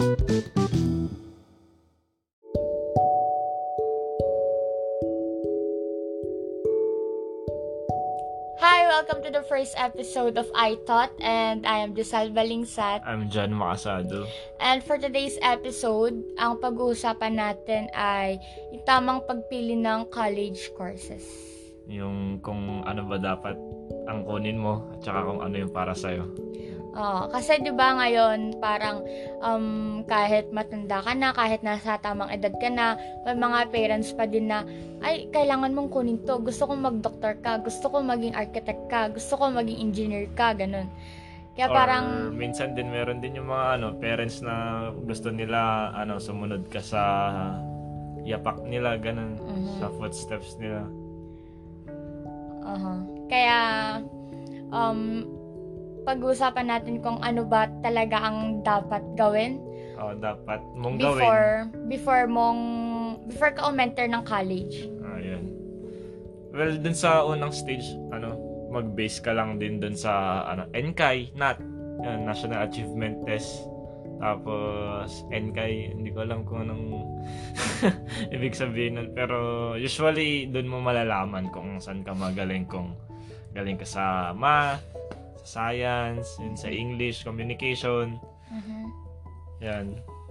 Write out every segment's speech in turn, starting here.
Hi, welcome to the first episode of I Thought and I am Giselle Balingsat. I'm John Makasado. And for today's episode, ang pag-uusapan natin ay yung tamang pagpili ng college courses. Yung kung ano ba dapat ang kunin mo at saka kung ano yung para sa'yo. Oo, kasi 'di ba ngayon parang um, kahit matanda ka na, kahit nasa tamang edad ka na, may mga parents pa din na ay kailangan mong kunin to. Gusto kong mag-doctor ka, gusto kong maging architect ka, gusto kong maging engineer ka, ganun. Kaya Or parang minsan din meron din yung mga ano parents na gusto nila ano sumunod ka sa yapak nila ganun Mhm. sa footsteps nila. Aha. Kaya, um, pag-uusapan natin kung ano ba talaga ang dapat gawin Oh, dapat mong gawin. before, before mong, before ka umenter ng college. Ayan. Well, dun sa unang stage, ano, mag-base ka lang din dun sa ano, NCAI, NAT, yan, National Achievement Test. Tapos, NCAI, hindi ko alam kung anong ibig sabihin nun. Pero, usually, dun mo malalaman kung saan ka magaling. Kung galing ka sa math, sa science, yun, sa English, communication. Mhm. Yan.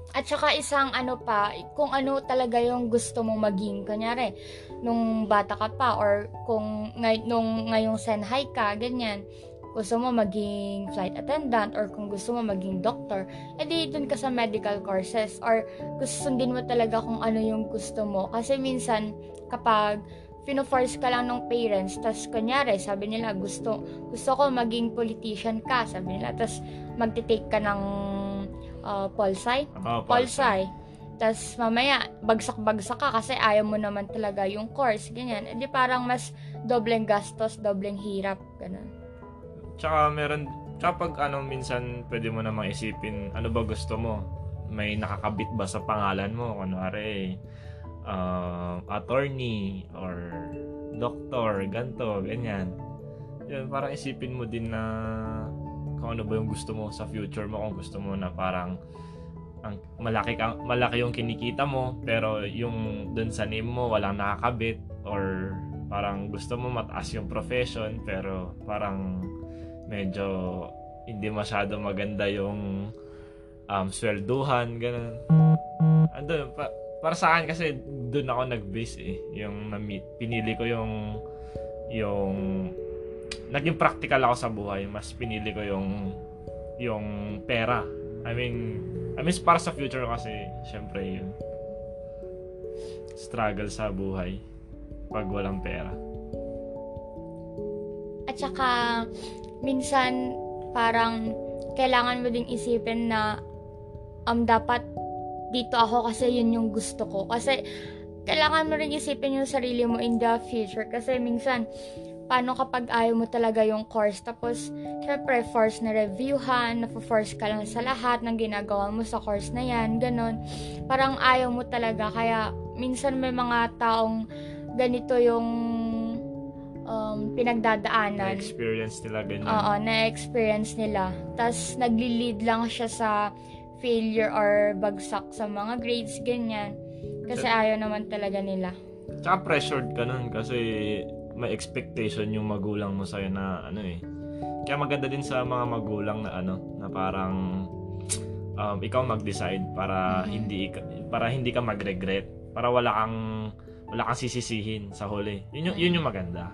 At saka isang ano pa, kung ano talaga yung gusto mong maging. Kunyari, nung bata ka pa or kung ngay, nung ngayong senhay ka, ganyan. Gusto mo maging flight attendant or kung gusto mo maging doctor, edi dun ka sa medical courses or gusto sundin mo talaga kung ano yung gusto mo. Kasi minsan, kapag fino-force ka lang ng parents, tas kunyari, sabi nila, gusto, gusto ko maging politician ka, sabi nila, tas magte-take ka ng uh, polsci, Oh, polsci. tas mamaya, bagsak-bagsak ka kasi ayaw mo naman talaga yung course, ganyan. E di parang mas dobleng gastos, dobleng hirap, ganun. Tsaka meron, kapag ano, minsan pwede mo namang isipin, ano ba gusto mo? May nakakabit ba sa pangalan mo? Kunwari, uh, attorney or doctor, ganto, ganyan. Yun, parang isipin mo din na kung ano ba yung gusto mo sa future mo, kung gusto mo na parang ang malaki ka, malaki yung kinikita mo pero yung dun sa name mo walang nakakabit or parang gusto mo mataas yung profession pero parang medyo hindi masyado maganda yung um, swelduhan, ganun. Ando, pa, para sa akin kasi doon ako nag-base eh. Yung na-meet, pinili ko yung yung naging practical ako sa buhay. Mas pinili ko yung yung pera. I mean, I mean para sa future kasi syempre yun. Struggle sa buhay pag walang pera. At saka, minsan, parang, kailangan mo ding isipin na, um, dapat, dito ako kasi yun yung gusto ko. Kasi, kailangan mo rin isipin yung sarili mo in the future. Kasi, minsan, paano kapag ayaw mo talaga yung course, tapos, syempre, force na reviewhan, na-force ka lang sa lahat ng ginagawa mo sa course na yan, ganon. Parang ayaw mo talaga, kaya, minsan may mga taong ganito yung um, pinagdadaanan. Na-experience nila ganyan. Oo, na-experience nila. Tapos, nagli-lead lang siya sa failure or bagsak sa mga grades, ganyan. Kasi ayaw naman talaga nila. Tsaka pressured ka nun kasi may expectation yung magulang mo sa'yo na ano eh. Kaya maganda din sa mga magulang na ano, na parang um, ikaw mag-decide para Mhm. hindi para hindi ka mag-regret, para wala kang wala kang sisisihin sa huli. Yun yung, yun yung maganda.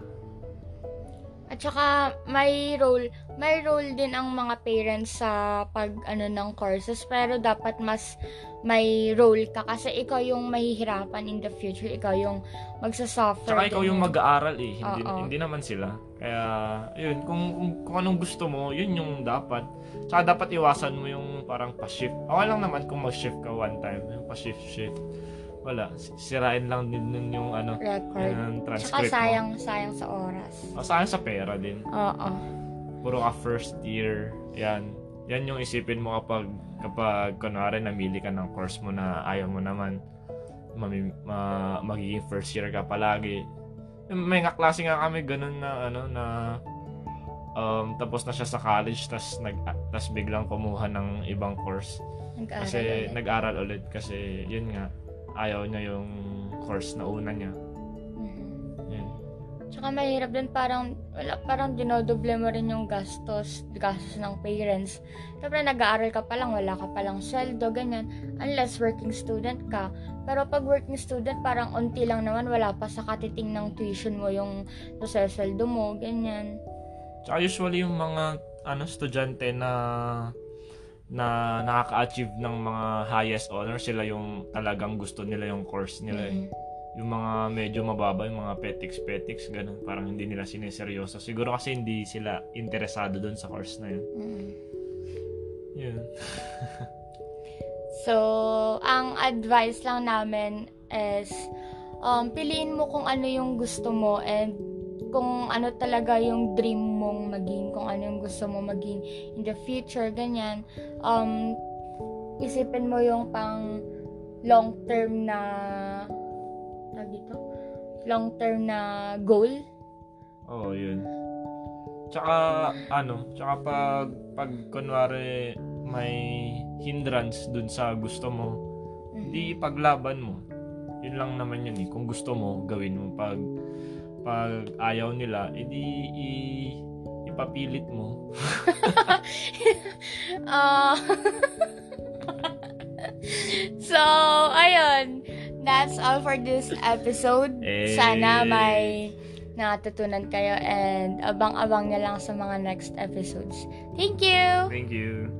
At saka, may role, may role din ang mga parents sa pag, ano, ng courses, pero dapat mas may role ka kasi ikaw yung mahihirapan in the future, ikaw yung magsasuffer. Tsaka ikaw yung mag-aaral eh, hindi, Oo. hindi naman sila. Kaya, yun, kung, kung, kung anong gusto mo, yun yung dapat. Tsaka dapat iwasan mo yung parang pa-shift. Okay lang naman kung mag-shift ka one time, yung pa-shift-shift. Wala, si- sirain lang din nun yung ano, record. yung transcript sayang, sayang sa oras. mo. O, sayang sa pera din. Oo. Puro ka first year, yan. Yan yung isipin mo kapag, kapag, kunwari, namili ka ng course mo na ayaw mo naman, mami, ma, magiging first year ka palagi. May nga klase nga kami ganun na, ano, na, um, tapos na siya sa college, tas, nag, tas biglang kumuha ng ibang course. Nag-aral Kasi ulit. nag-aral ulit kasi yun nga, ayaw niya yung course na una niya. Mhm. Yun. Tsaka mahirap din parang, wala, parang dinodoble mo rin yung gastos, gastos ng parents. Siyempre nag-aaral ka pa lang, wala ka pa lang sweldo, ganyan. Unless working student ka. Pero pag working student, parang unti lang naman, wala pa sa katiting ng tuition mo yung sweldo mo, ganyan. Tsaka usually yung mga ano estudyante na na nakaka-achieve ng mga highest honor sila yung talagang gusto nila yung course nila eh. Mhm. Yung mga medyo mababa, yung mga petics petics ganun, parang hindi nila sineseryoso. Siguro kasi hindi sila interesado doon sa course na yun. Mhm. Yun. So, ang advice lang namin is um, piliin mo kung ano yung gusto mo and kung ano talaga yung dream mong maging, kung ano yung gusto mo maging in the future, ganyan. Um, isipin mo yung pang long term na tawag dito? Long term na goal. Oo, yun. Tsaka ano, tsaka pag pag kunwari may hindrance dun sa gusto mo, Mhm. di paglaban mo. Yun lang naman yun eh. Kung gusto mo, gawin mo. Pag pag ayaw nila, edi i, ipapilit mo. Ah. so, ayun. That's all for this episode. Eh. Sana may natutunan kayo and abang-abang na lang sa mga next episodes. Thank you! Thank you.